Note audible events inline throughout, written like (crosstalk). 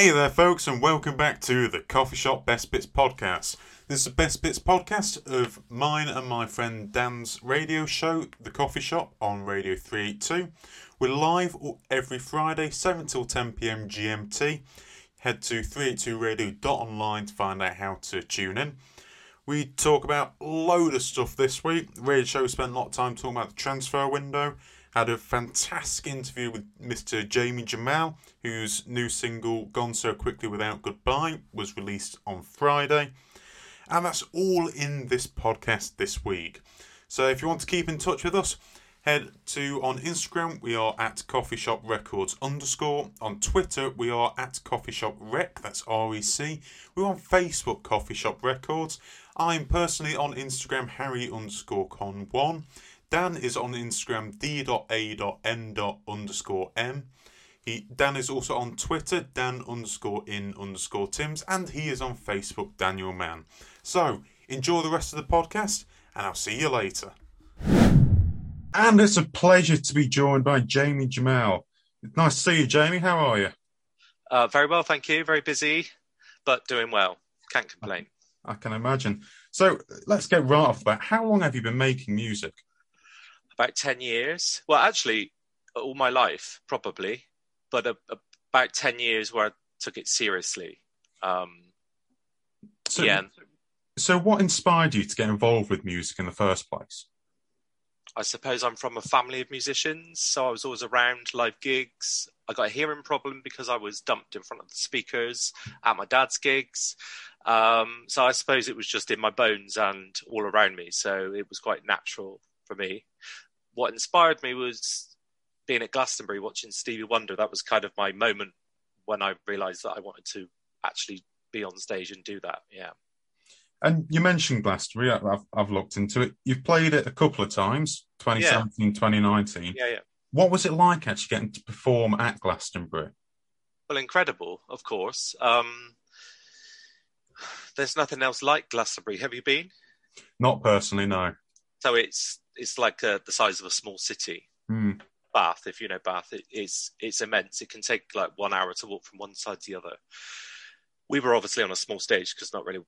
Hey there, folks, and welcome back to the Coffee Shop Best Bits podcast. This is the Best Bits podcast of mine and my friend Dan's radio show, The Coffee Shop, on Radio 382. We're live every Friday, 7 till 10 pm GMT. Head to 382radio.online to find out how to tune in. We talk about a load of stuff this week. The radio show spent a lot of time talking about the transfer window had a fantastic interview with Mr. Jamie Jamal, whose new single Gone So Quickly Without Goodbye was released on Friday. And that's all in this podcast this week. So if you want to keep in touch with us, head to on Instagram we are at Coffee Shop Records underscore. On Twitter we are at Coffee Shop Rec, that's R E C. We're on Facebook Coffee Shop Records. I'm personally on Instagram Harry underscore con one. Dan is on Instagram d.a.n. underscore m. He Dan is also on Twitter Dan underscore in underscore Tims, and he is on Facebook Daniel Mann. So enjoy the rest of the podcast, and I'll see you later. And it's a pleasure to be joined by Jamie Jamal. Nice to see you, Jamie. How are you? Uh, very well, thank you. Very busy, but doing well. Can't complain. I can imagine. So let's get right off the bat. How long have you been making music? About 10 years. Well, actually, all my life, probably, but a, a, about 10 years where I took it seriously. Um, so, yeah. So, what inspired you to get involved with music in the first place? I suppose I'm from a family of musicians, so I was always around live gigs. I got a hearing problem because I was dumped in front of the speakers at my dad's gigs. Um, so I suppose it was just in my bones and all around me. So it was quite natural for me what inspired me was being at Glastonbury watching Stevie Wonder. That was kind of my moment when I realised that I wanted to actually be on stage and do that. Yeah. And you mentioned Glastonbury. I've, I've looked into it. You've played it a couple of times, 2017, yeah. 2019. Yeah, yeah. What was it like actually getting to perform at Glastonbury? Well, incredible, of course. Um, there's nothing else like Glastonbury. Have you been? Not personally, no. So it's it's like uh, the size of a small city. Mm. Bath, if you know Bath, it, it's it's immense. It can take like one hour to walk from one side to the other. We were obviously on a small stage because not really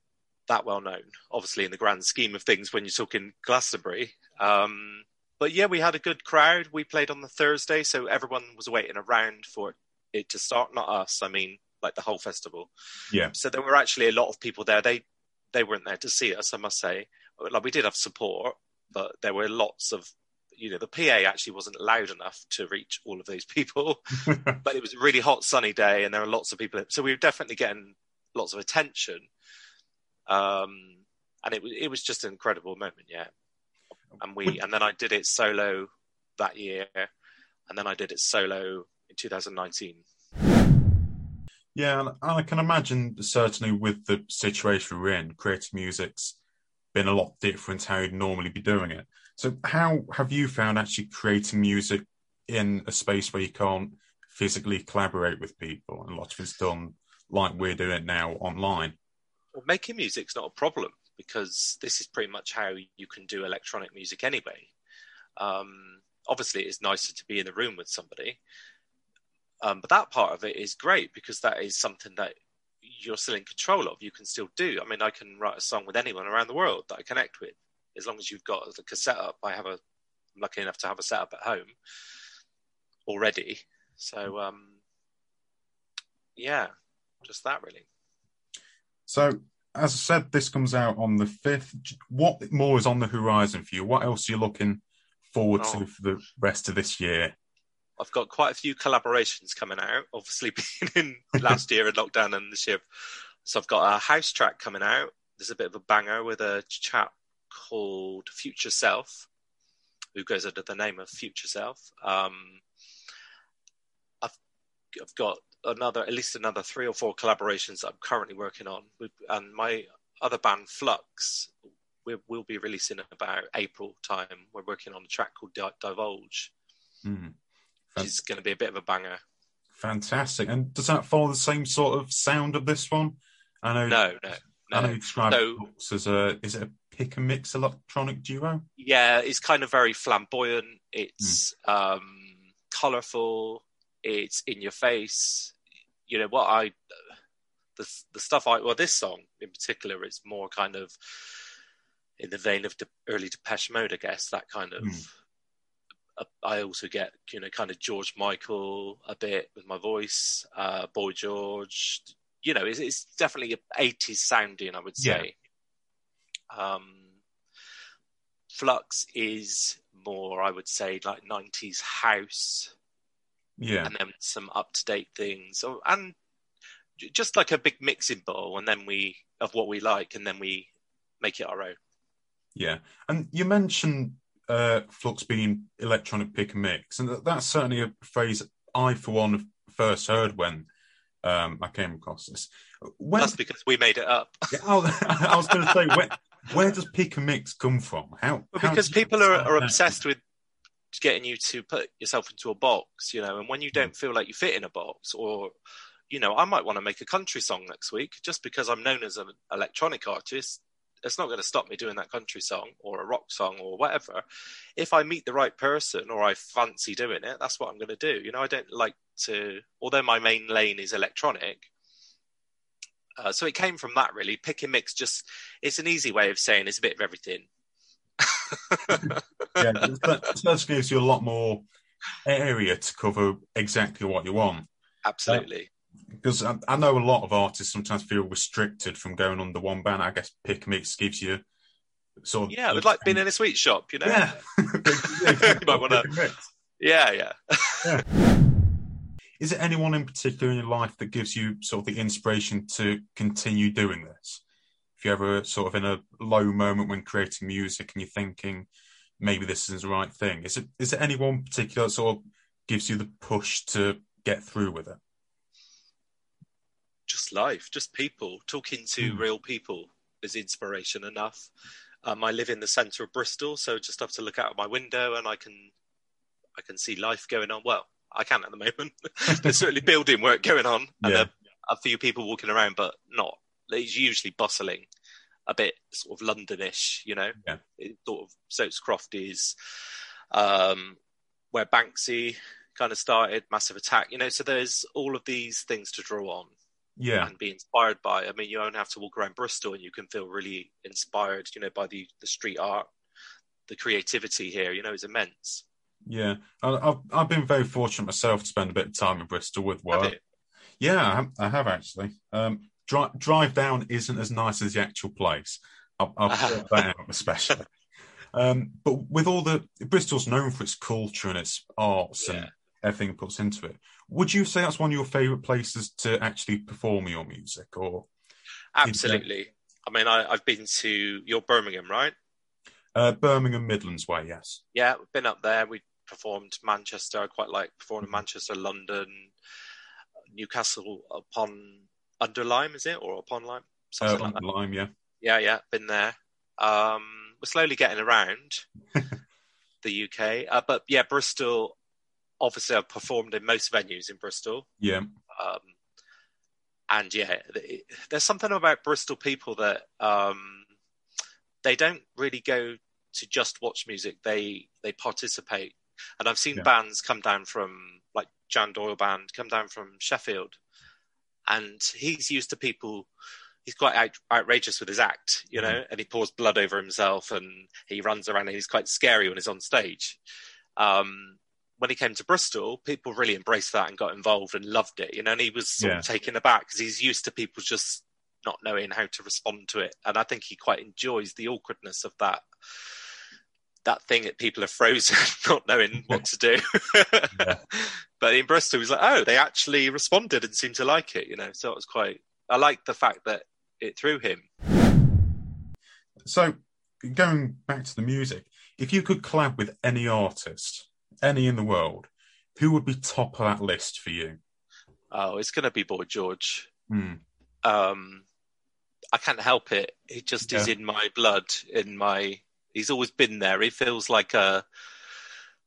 that well known, obviously in the grand scheme of things when you're talking Glastonbury. Um, but yeah, we had a good crowd. We played on the Thursday, so everyone was waiting around for it to start. Not us, I mean, like the whole festival. Yeah. So there were actually a lot of people there. They they weren't there to see us, I must say. Like we did have support, but there were lots of you know the PA actually wasn't loud enough to reach all of these people, (laughs) but it was a really hot sunny day and there were lots of people, so we were definitely getting lots of attention. Um, and it was it was just an incredible moment, yeah. And we and then I did it solo that year, and then I did it solo in 2019. Yeah, and I can imagine certainly with the situation we're in, creative music's been a lot different how you'd normally be doing it. So, how have you found actually creating music in a space where you can't physically collaborate with people, and a lot of it's done like we're doing now online? Well, making music's not a problem because this is pretty much how you can do electronic music anyway. Um, obviously, it's nicer to be in the room with somebody, um, but that part of it is great because that is something that you're still in control of, you can still do. I mean, I can write a song with anyone around the world that I connect with, as long as you've got the cassette up. I have a, I'm lucky enough to have a setup at home already. So, um, yeah, just that really. So, as I said, this comes out on the 5th. What more is on the horizon for you? What else are you looking forward oh. to for the rest of this year? I've got quite a few collaborations coming out. Obviously, (laughs) being in last year in lockdown and this year, so I've got a house track coming out. There's a bit of a banger with a chap called Future Self, who goes under the name of Future Self. Um, I've I've got another at least another three or four collaborations that I'm currently working on, and my other band Flux. We will be releasing about April time. We're working on a track called Divulge. Mm-hmm which is going to be a bit of a banger. Fantastic. And does that follow the same sort of sound of this one? I know. No, no. no. I know you described so, it as a is it a pick and mix electronic duo? Yeah, it's kind of very flamboyant. It's mm. um, colourful. It's in your face. you know what I the the stuff I well this song in particular is more kind of in the vein of de, early Depeche Mode, I guess that kind of. Mm. I also get you know kind of George Michael a bit with my voice, uh, Boy George. You know, it's, it's definitely a 80s sounding, I would say. Yeah. Um, Flux is more, I would say, like 90s house. Yeah. And then some up to date things. Oh, and just like a big mixing bowl, and then we, of what we like, and then we make it our own. Yeah. And you mentioned uh, Flux being electronic pick and mix. And that's certainly a phrase I, for one, first heard when um, I came across this. When, That's because we made it up. (laughs) yeah, I, (laughs) I was going to say, where, where, does pick and mix come from? How? Well, because how people are, are obsessed with getting you to put yourself into a box, you know, and when you don't feel like you fit in a box, or, you know, I might want to make a country song next week just because I'm known as an electronic artist it's not going to stop me doing that country song or a rock song or whatever. If I meet the right person or I fancy doing it, that's what I'm going to do. You know, I don't like to, although my main lane is electronic. Uh, so it came from that really. Pick and mix just, it's an easy way of saying it's a bit of everything. (laughs) yeah, that, that gives you a lot more area to cover exactly what you want. Absolutely because I, I, know a lot of artists sometimes feel restricted from going under one banner. I guess pick mix gives you sort of yeah, it would like being in a sweet shop, you know. Yeah, (laughs) you might want (laughs) (laughs) to. Yeah, yeah. yeah. Is it anyone in particular in your life that gives you sort of the inspiration to continue doing this? If you're ever sort of in a low moment when creating music and you're thinking maybe this is the right thing, is it is it anyone particular that sort of gives you the push to get through with it? Just life, just people, talking to mm. real people is inspiration enough. Um, I live in the centre of Bristol, so just have to look out of my window and I can, I can see life going on. Well, I can at the moment. (laughs) There's certainly (laughs) building work going on, and yeah. a, a, few people walking around, but not. It's usually bustling, a bit sort of Londonish, you know. Yeah. It sort of Stokes Croft is, um, where Banksy kind of started, Massive Attack, you know. So there's all of these things to draw on yeah. and be inspired by. I mean you only have to walk around bristol and you can feel really inspired you know by the the street art. The creativity here you know is immense. Yeah. I've, I've been very fortunate myself to spend a bit of time in bristol with work. yeah I have, I have, actually. Um drive, drive down isn't as nice as the actual place. I'll, I'll put that out especially. Um but with all the bristol's known for its culture and its arts yeah. and everything it puts into it would you say that's one of your favourite places to actually perform your music, or? Absolutely. I mean, I, have been to your Birmingham, right? Uh, Birmingham Midlands way, yes. Yeah, we've been up there. We performed Manchester. I quite like performing mm-hmm. Manchester, London, Newcastle upon under Lyme, is it, or upon Lyme? Something uh, like that. Lyme, yeah. Yeah, yeah, been there. Um, we're slowly getting around (laughs) the UK, uh, but yeah, Bristol obviously I've performed in most venues in Bristol. Yeah. Um, and yeah, there's something about Bristol people that um, they don't really go to just watch music. They they participate, and I've seen yeah. bands come down from like Jan Doyle band come down from Sheffield, and he's used to people. He's quite out, outrageous with his act, you know, mm-hmm. and he pours blood over himself, and he runs around, and he's quite scary when he's on stage. Um, when he came to Bristol, people really embraced that and got involved and loved it. You know, and he was sort yeah. of taken aback because he's used to people just not knowing how to respond to it, and I think he quite enjoys the awkwardness of that that thing that people are frozen, (laughs) not knowing (laughs) what to do. yeah. (laughs) But in Bristol, he was like, "Oh, they actually responded and seemed to like it." You know, so it was quite. I like the fact that it threw him. So, going back to the music, if you could collab with any artist, any in the world, who would be top of that list for you? Oh, it's going to be Boy George. Hmm. Um, I can't help it. It just yeah. is in my blood. In my, he's always been there. He feels like a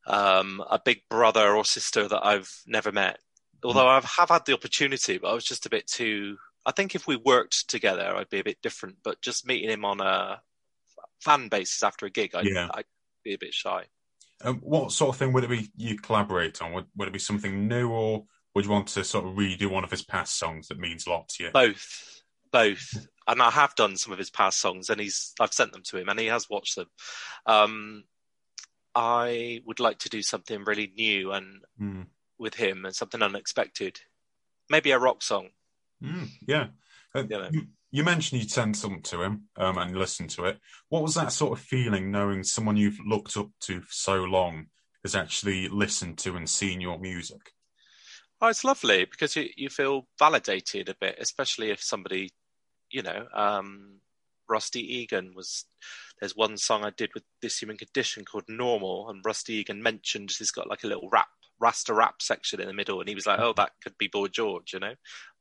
um, a big brother or sister that I've never met. Although I have had the opportunity, but I was just a bit too. I think if we worked together, I'd be a bit different. But just meeting him on a fan basis after a gig, I'd, yeah. I'd be a bit shy. Um, what sort of thing would it be you collaborate on? Would, would it be something new, or Would you want to sort of redo one of his past songs that means a lot to you? Both, both, and I have done some of his past songs, and he's I've sent them to him, and he has watched them. Um, I would like to do something really new and Mm. with him, and something unexpected. Maybe a rock song. Mm, yeah. Uh, You know. You, you mentioned you'd send something to him um, and listen to it. What was that sort of feeling knowing someone you've looked up to for so long has actually listened to and seen your music? Oh, it's lovely because you, you feel validated a bit, especially if somebody, you know, um, Rusty Egan was. There's one song I did with This Human Condition called Normal, and Rusty Egan mentioned he's got like a little rap, Rasta rap section in the middle, and he was like, "Oh, that could be Boy George," you know.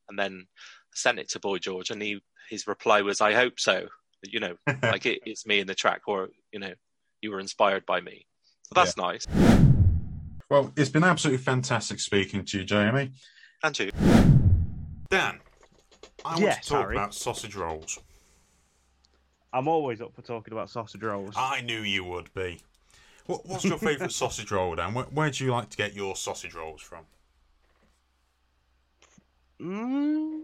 And then sent it to Boy George, and he his reply was, "I hope so." You know, (laughs) like it, it's me in the track, or you know, you were inspired by me. So that's nice. Well, it's been absolutely fantastic speaking to you, Jamie. And you. Dan, I want Yes, to talk Harry. about sausage rolls. I'm always up for talking about sausage rolls. I knew you would be. What, what's your favourite (laughs) sausage roll, Dan? Where, where do you like to get your sausage rolls from? Mm.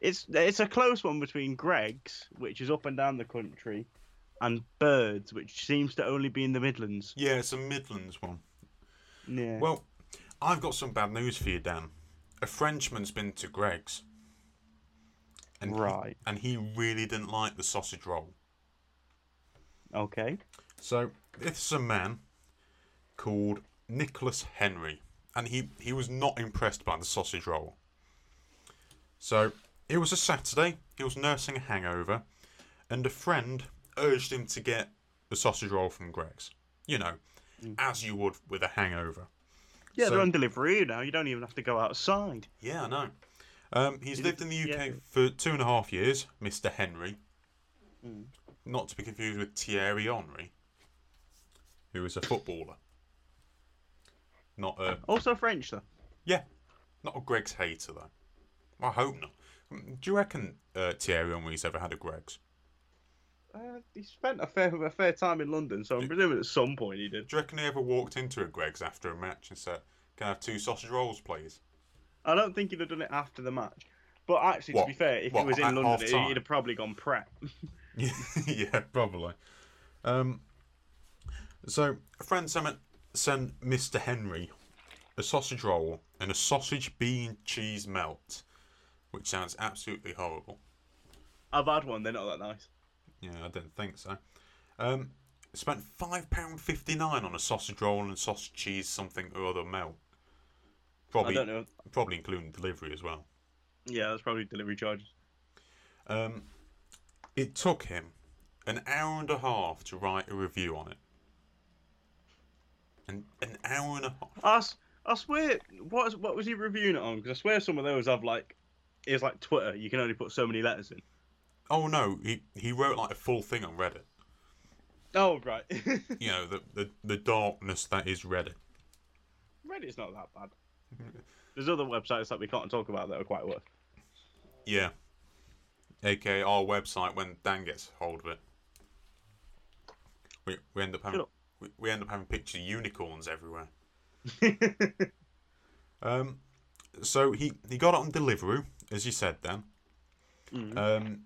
It's it's a close one between Gregg's, which is up and down the country, and Birds, which seems to only be in the Midlands. Yeah, it's a Midlands one. Yeah. Well, I've got some bad news for you, Dan. A Frenchman's been to Gregg's. And he- Right. and he really didn't like the sausage roll. okay. So, this is a man called Nicholas Henry. And he, he was not impressed by the sausage roll. So, it was a Saturday. He was nursing a hangover. And a friend urged him to get a sausage roll from Gregg's. You know, as you would with a hangover. Yeah, So- they're on delivery now. You don't even have to go outside. Yeah, I know. Um, he's lived in the UK yeah. for two and a half years, Mr. Henry. Mm. Not to be confused with Thierry Henry, who is a footballer. Not a Also French though. yeah, not a Gregg's hater though. I hope not. Do you reckon uh, Thierry Henry's ever had a Gregg's? Uh, he spent a fair a fair time in London, so I'm presuming at some point he did. Do you reckon he ever walked into a Gregg's after a match and said, "Can I have two sausage rolls, please?" I don't think he'd have done it after the match. But actually, What? to be fair, if What, he was in at London, half-time? he'd have probably gone prep. Yeah, (laughs) (laughs) yeah, probably. Um, so a friend sent, sent Mr. Henry a sausage roll and a sausage bean cheese melt, which sounds absolutely horrible. I've had one. They're not that nice. Yeah, I don't think so. Um, spent five pound fifty nine on a sausage roll and sausage cheese something or other melt. I Probably, don't know. probably including delivery as well. Yeah, that's probably delivery charges. Um, it took him an hour and a half to write a review on it. An, an hour and a half. I, I swear, what what was he reviewing it on? Because I swear some of those have like, it's like Twitter. You can only put so many letters in. Oh no, he, he wrote like a full thing on Reddit. Oh right. (laughs) You know, the, the, the darkness that is Reddit. Reddit's not that bad. There's other websites that we can't talk about that are quite worse. Yeah. AKA our website when Dan gets hold of it. We, we end up having up. we, we end up having pictures of unicorns everywhere. (laughs) Um, so he, he got it on Deliveroo, as you said, then. Mm. Um,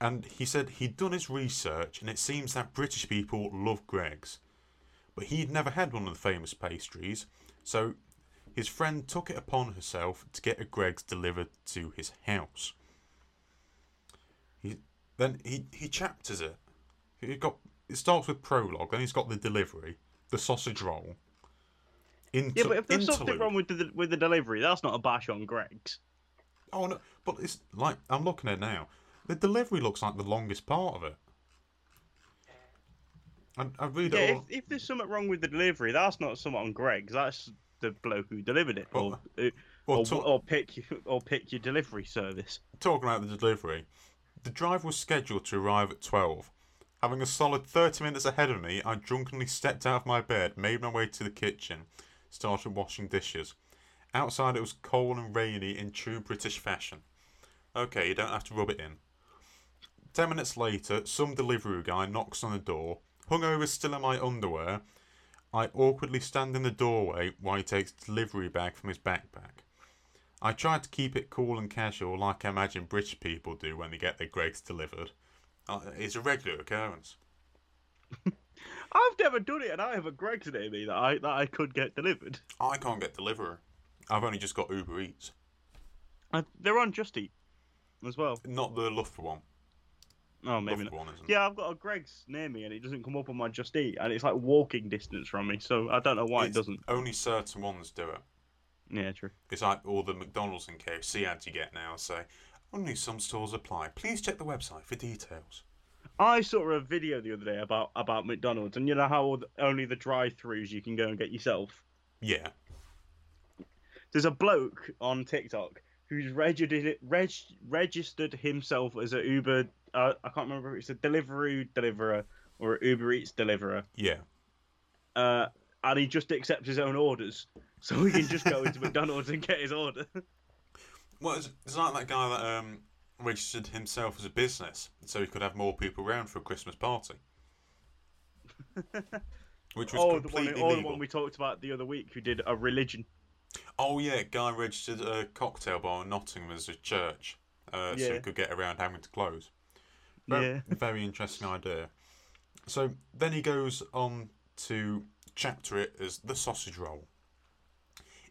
and he said he'd done his research, and it seems that British people love Gregg's. But he'd never had one of the famous pastries, so his friend took it upon herself to get a Gregg's delivered to his house. He then he he chapters it. He got it starts with prologue, then he's got the delivery, the sausage roll. Into, yeah, but if there's something wrong with the with the delivery, that's not a bash on Greg's. Oh no, but it's like I'm looking at it now. The delivery looks like the longest part of it. I, I read Yeah, it if, all. if there's something wrong with the delivery, that's not something on Gregg's. That's the bloke who delivered it, or uh, Well, or, talk- or pick or pick your delivery service. talking about the delivery, the drive was scheduled to arrive at 12. Having a solid 30 minutes ahead of me, I drunkenly stepped out of my bed, made my way to the kitchen, started washing dishes. Outside it was cold and rainy in true British fashion. Okay, you don't have to rub it in. Ten minutes later, some delivery guy knocks on the door, hungover still in my underwear, I awkwardly stand in the doorway while he takes a delivery bag from his backpack. I try to keep it cool and casual, like I imagine British people do when they get their Greggs delivered. Uh, it's a regular occurrence. (laughs) I've never done it, and I have a Gregg's near me that I that I could get delivered. I can't get delivery. I've only just got Uber Eats, Uh, they're on Just Eat as well. not the Loughborough one. Oh, maybe not. one. Yeah, I've got a Gregg's near me, and it doesn't come up on my Just Eat, and it's like walking distance from me. So I don't know why It's- it doesn't. Only certain ones do it. Yeah, true. It's like all the McDonald's and KFC ads you get now say, only some stores apply. Please check the website for details. I saw a video the other day about about McDonald's, and you know how the- only the drive-throughs you can go and get yourself. Yeah. There's a bloke on TikTok who's registered reg, registered himself as a Uber. Uh, I can't remember if it's a delivery deliverer or Uber Eats deliverer. Yeah. Uh, and he just accepts his own orders, (laughs) so he can just go into McDonald's and get his order. Well, it's, it's like that guy that um, registered himself as a business so he could have more people around for a Christmas party. (laughs) Which was oh, the one, completely oh, the one we talked about the other week who did a religion. Oh yeah, guy registered a cocktail bar in Nottingham as a church, uh, so he could get around having to close. Very, Yeah. very interesting idea. So then he goes on to chapter it as the sausage roll.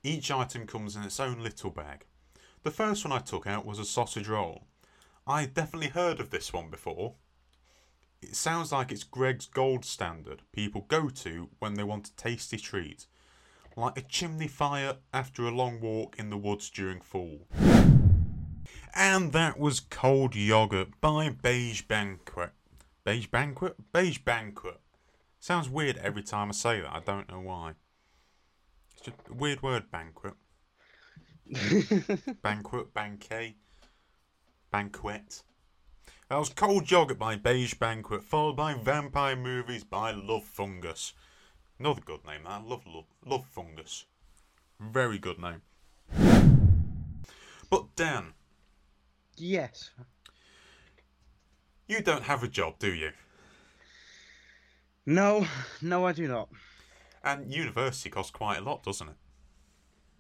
Each item comes in its own little bag. The first one I took out was a sausage roll. I definitely heard of this one before. It sounds like it's Gregg's gold standard people go to when they want a tasty treat like a chimney fire after a long walk in the woods during fall. And that was Cold Yogurt by Beige Banquet. Beige Banquet? Beige Banquet. Sounds weird every time I say that, I don't know why. It's just a weird word, banquet. (laughs) Banquet, banquet, banquet. That was Cold Yogurt by Beige Banquet, followed by Vampire Movies by Love Fungus. Another good name, that. Love, love, love Fungus. Very good name. But Dan, yes. you don't have a job, do you? No, no, I do not. And university costs quite a lot, doesn't it?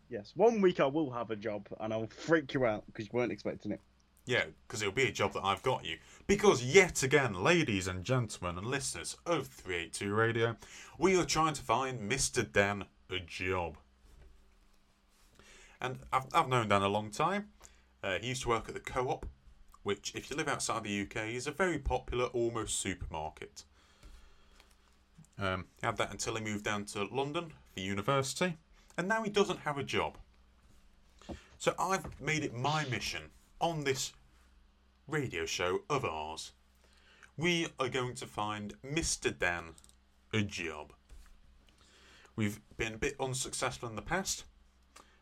Yes, one week I will have a job, and I'll freak you out because you weren't expecting it. Yeah, because it'll be a job that I've got you. Because yet again, ladies and gentlemen and listeners of 382 Radio, we are trying to find Mr. Dan a job. And I've, I've known Dan a long time. Uh, he used to work at the Co op, which, if you live outside the UK, is a very popular, almost supermarket. Um, he had that until he moved down to London for university, and now he doesn't have a job. So I've made it my mission on this radio show of ours. We are going to find Mr. Dan a job. We've been a bit unsuccessful in the past.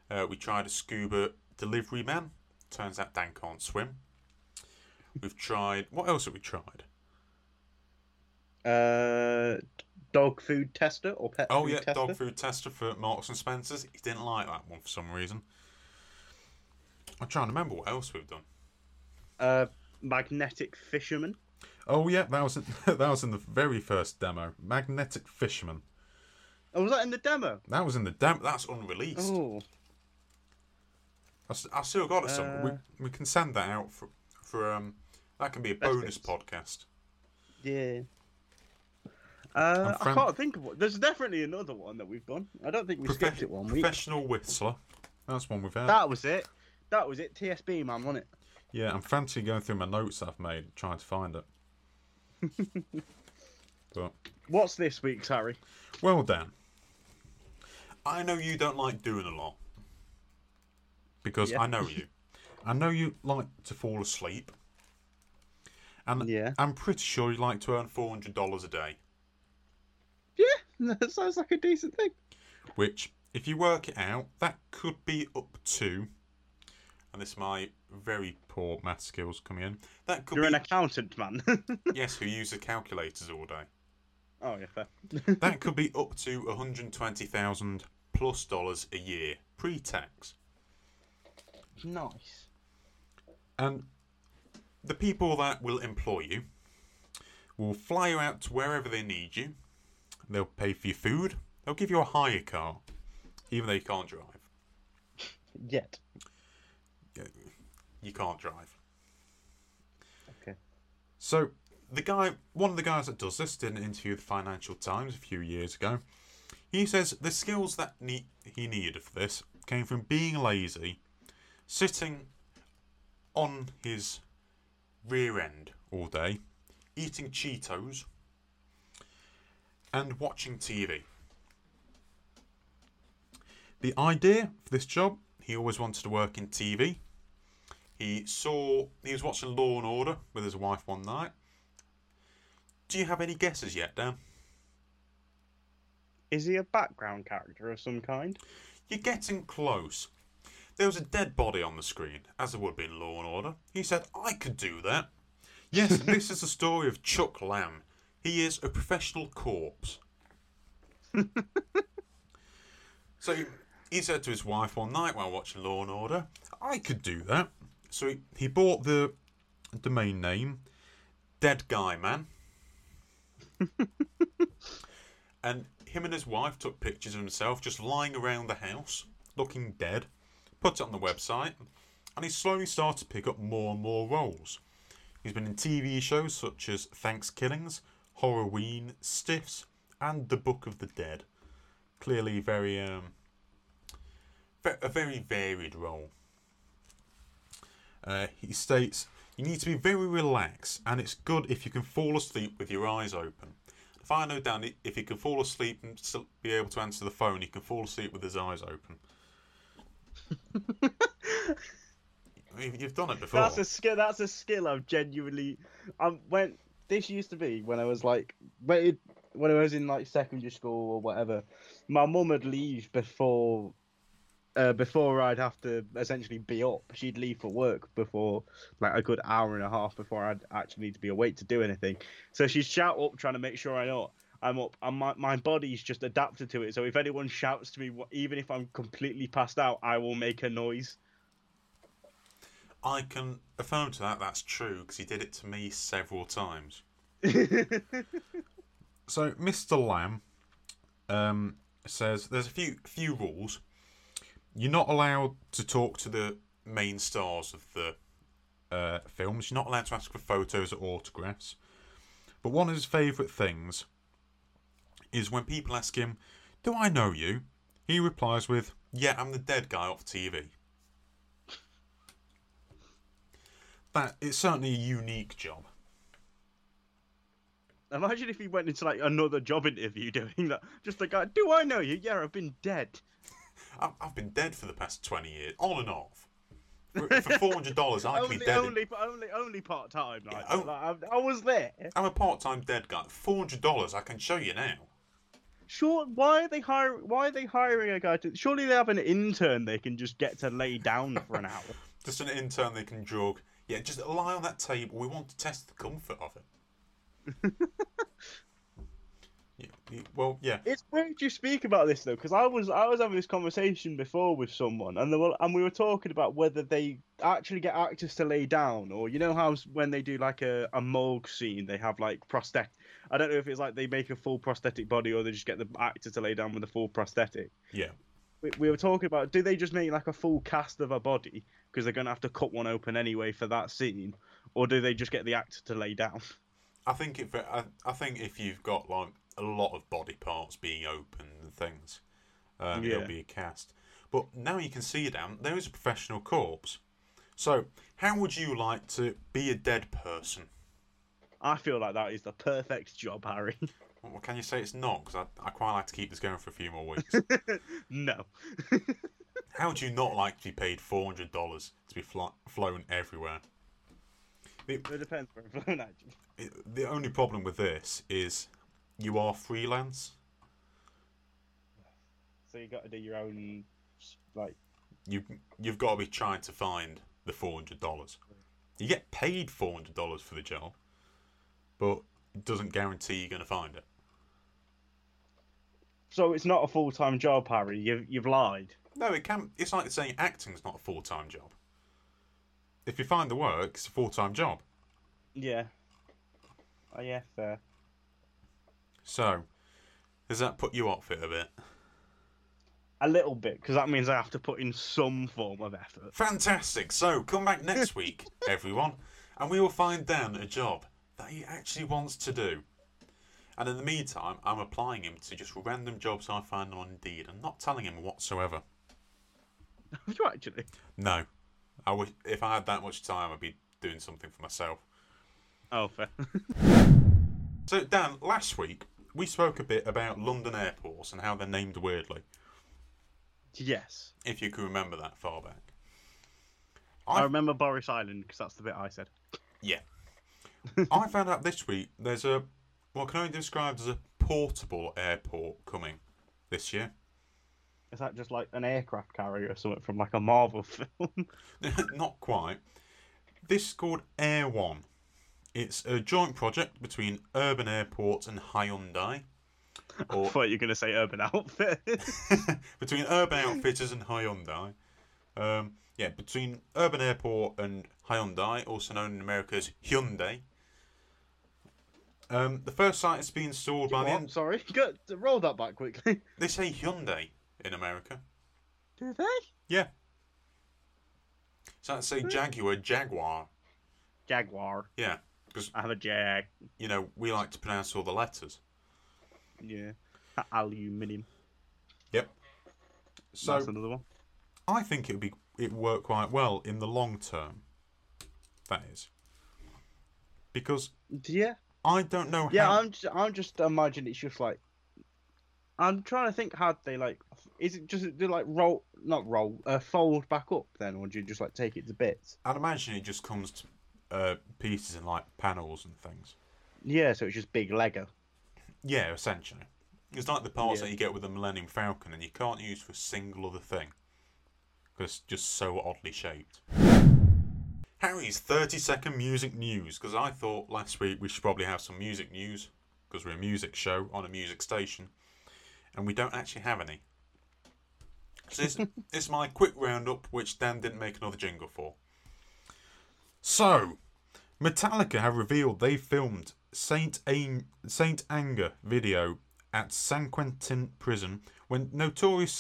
Uh, we tried a scuba delivery man. Turns out Dan can't swim. We've tried. What else have we tried? Uh, dog food tester or pet Oh food yeah, tester? dog food tester for Marks and Spencers. He didn't like that one for some reason. I'm trying to remember what else we've done. Uh, magnetic fisherman. Oh yeah, that was in, (laughs) that was in the very first demo. Magnetic Fisherman. Oh, was that in the demo? That was in the demo. That's unreleased. Oh, I, I still got it somewhere. We Uh, we can send that out for for um. That can be a bonus bits. podcast. yeah. Uh, I can't think of what. There's definitely another one that we've done. I don't think we Profe- skipped it one week. Professional whistler. That's one we've had. That was it. That was it. TSB man, wasn't it? Yeah, I'm fancy going through my notes I've made trying to find it. (laughs) but What's this week's Harry? well, Dan. I know you don't like doing a lot because Yeah. I know you. I know you like to fall asleep, and Yeah. I'm pretty sure you like to earn four hundred dollars a day. Yeah, (laughs) that sounds like a decent thing. which, if you work it out, that could be up to, and this is my very poor math skills coming in, that could You're be, an accountant, man. (laughs) yes, who uses calculators all day. oh yeah, fair. (laughs) That could be up to 120,000 plus dollars a year, pre-tax. nice. And the people that will employ you will fly you out to wherever they need you. They'll pay for your food, They'll give you a hire car, even though you can't drive. Yet. You can't drive. Okay. So the guy, one of the guys that does this, did an interview with the Financial Times a few years ago. He says the skills that ne- he needed for this came from being lazy, sitting on his rear end all day, eating Cheetos, and watching TV. The idea for this job, he always wanted to work in TV. He saw he was watching Law and Order with his wife one night. Do you have any guesses yet, Dan? Is he a background character of some kind? You're getting close. There was a dead body on the screen, as there would be in Law and Order. He said, I could do that. Yes, (laughs) this is the story of Chuck Lamb. He is a professional corpse. (laughs) so he, he said to his wife one night while watching Law and Order, I could do that. So he, he bought the domain name Dead Guy Man. (laughs) and him and his wife took pictures of himself just lying around the house, looking dead, put it on the website, and he slowly started to pick up more and more roles. He's been in TV shows such as Thanksgivings, Horrorween, Stiffs, and The Book of the Dead. Clearly, very um, a very varied role. Uh, he states, "You need to be very relaxed, and it's good if you can fall asleep with your eyes open." If I know Dan, if he can fall asleep and still be able to answer the phone, he can fall asleep with his eyes open. (laughs) You- You've done it before. That's a skill. That's a skill I've genuinely. Um, when this used to be when I was like when it, when I was in like secondary school or whatever, my mum would leave before. Uh, before I'd have to essentially be up, she'd leave for work before like a good hour and a half before I'd actually need to be awake to do anything. So she'd shout up trying to make sure I know I'm up, and my, my body's just adapted to it. So if anyone shouts to me, even if I'm completely passed out, I will make a noise. I can affirm to that that's true because he did it to me several times. (laughs) So Mr. Lamb um, says there's a few few rules. You're not allowed to talk to the main stars of the uh, films. You're not allowed to ask for photos or autographs. But one of his favourite things is when people ask him, "Do I know you?" He replies with, "Yeah, I'm the dead guy off TV." That it's certainly a unique job. Imagine if he went into like another job interview (laughs) doing that. Just like, do I know you? Yeah, I've been dead. I've, I've been dead for the past 20 years, on and off. For, (laughs) for $400, I can only, be dead. in- only, only, only part time. Like, Yeah, oh. like, I, I was there. I'm a part time dead guy. $400, I can show you now. Sure. Why are they hiring? Why are they hiring a guy to? Surely they have an intern they can just get to lay down for an hour. (laughs) Just an intern they can drug. Yeah, just lie on that table. We want to test the comfort of it. (laughs) well, yeah. It's weird you speak about this though, because I was I was having this conversation before with someone, and they were, and we were talking about whether they actually get actors to lay down, or you know how when they do like a, a morgue scene, they have like prosthetic. I don't know if it's like they make a full prosthetic body, or they just get the actor to lay down with a full prosthetic. Yeah. We, we were talking about do they just make like a full cast of a body because they're gonna have to cut one open anyway for that scene, or do they just get the actor to lay down? I think if I, I think if you've got like a lot of body parts being open and things, um, Yeah. there'll be a cast. But now you can see down there is a professional corpse. So how would you like to be a dead person? I feel like that is the perfect job, Harry. (laughs) Well, can you say it's not? Because I, I quite like to keep this going for a few more weeks. (laughs) no. (laughs) How would you not like to be paid four hundred dollars to be fly, flown everywhere? The, It depends where I'm flown at. the only problem with this is you are freelance. So you got to do your own, like, You you've got to be trying to find the four hundred dollars. You get paid four hundred dollars for the job, but it doesn't guarantee you're going to find it. so it's not a full time job, Harry. You've you've lied. No, it can. It's like saying acting's not a full time job. If you find the work, it's a full time job. Yeah. Oh yeah, fair. So, Does that put you off it a bit? A little bit, because that means I have to put in some form of effort. Fantastic. So come back next (laughs) week, everyone, and we will find Dan a job that he actually wants to do. And in the meantime, I'm applying him to just random jobs I find on Indeed and not telling him whatsoever. Have (laughs) you actually? No. I wish, if I had that much time, I'd be doing something for myself. Oh, fair. (laughs) So, Dan, last week we spoke a bit about London airports and how they're named weirdly, yes. if you can remember that far back. I I, remember Boris Island because that's the bit I said. yeah. (laughs) I found out this week there's a what can only be described as a portable airport coming this year. Is that just like an aircraft carrier or something from like a Marvel (laughs) film? (laughs) Not quite. This is called Air One. It's a joint project between Urban Airport and Hyundai. (laughs) I Or thought you were going to say Urban Outfit. (laughs) (laughs) between Urban Outfitters and Hyundai. Um, yeah, between Urban Airport and Hyundai, also known in America as Hyundai. Um, the first site has been installed by the What? end. Sorry, Go, roll that back quickly. They say Hyundai in America. Do they? Yeah. So let's say Jaguar, Jaguar. Jaguar. Yeah, because I have a Jag. you know we like to pronounce all the letters. Yeah. Aluminium. Yep. So That's another one. I think it would be it would work quite well in the long term. That is because Yeah. I don't know Yeah, how. I'm just, I'm just imagining it's just like. I'm trying to think how they like. Is it just do like roll, not roll, uh, fold back up then, or do you just like take it to bits? I'd imagine it just comes to uh, pieces in like panels and things. Yeah, so it's just big Lego. Yeah, essentially. It's like the parts Yeah. that you get with the Millennium Falcon and you can't use for a single other thing. Because it's just so oddly shaped. Harry's 30 second music news. Because I thought last week we should probably have some music news. Because we're a music show on a music station. And we don't actually have any. So this, (laughs) this is my quick roundup, which Dan didn't make another jingle for. So, Metallica have revealed they filmed Saint Aim, Saint Anger video at San Quentin prison when notorious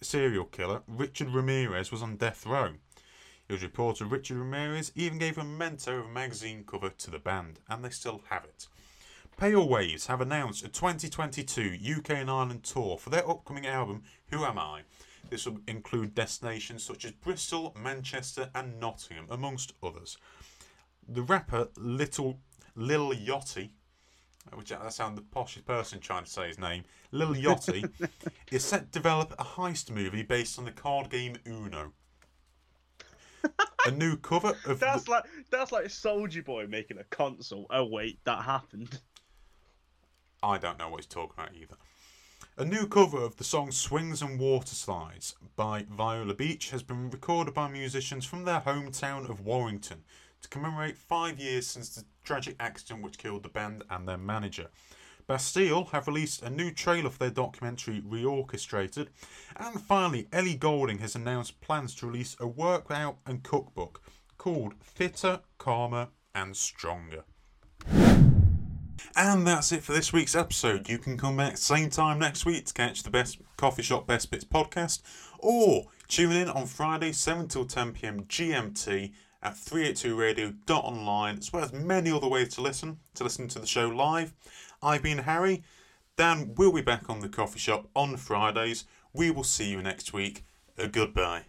serial killer Richard Ramirez was on death row. It was reported Richard Ramirez even gave a memento of a magazine cover to the band, and they still have it. Pale Waves have announced a 2022 UK and Ireland tour for their upcoming album Who Am I? This will include destinations such as Bristol, Manchester, and Nottingham, amongst others. The rapper Little Lil Yachty, uh, which uh, that sounds the poshest person trying to say his name, Lil Yachty, (laughs) is set to develop a heist movie based on the card game Uno. A new cover (laughs) of That's the, like that's like Soldier Boy making a console. Oh wait, that happened. I don't know what he's talking about either. A new cover of the song Swings and Water Slides by Viola Beach has been recorded by musicians from their hometown of Warrington to commemorate five years since the tragic accident which killed the band and their manager. Bastille have released a new trailer for their documentary Reorchestrated. And finally, Ellie Goulding has announced plans to release a workout and cookbook called Fitter, Calmer and Stronger. And that's it for this week's episode. You can come back same time next week to catch the best coffee shop best bits podcast, or tune in on Friday 7 till 10 pm GMT at 382radio.online, as well as many other ways to listen to listen to the show live. I've been Harry. Dan will be back on the coffee shop on Fridays. We will see you next week. Goodbye.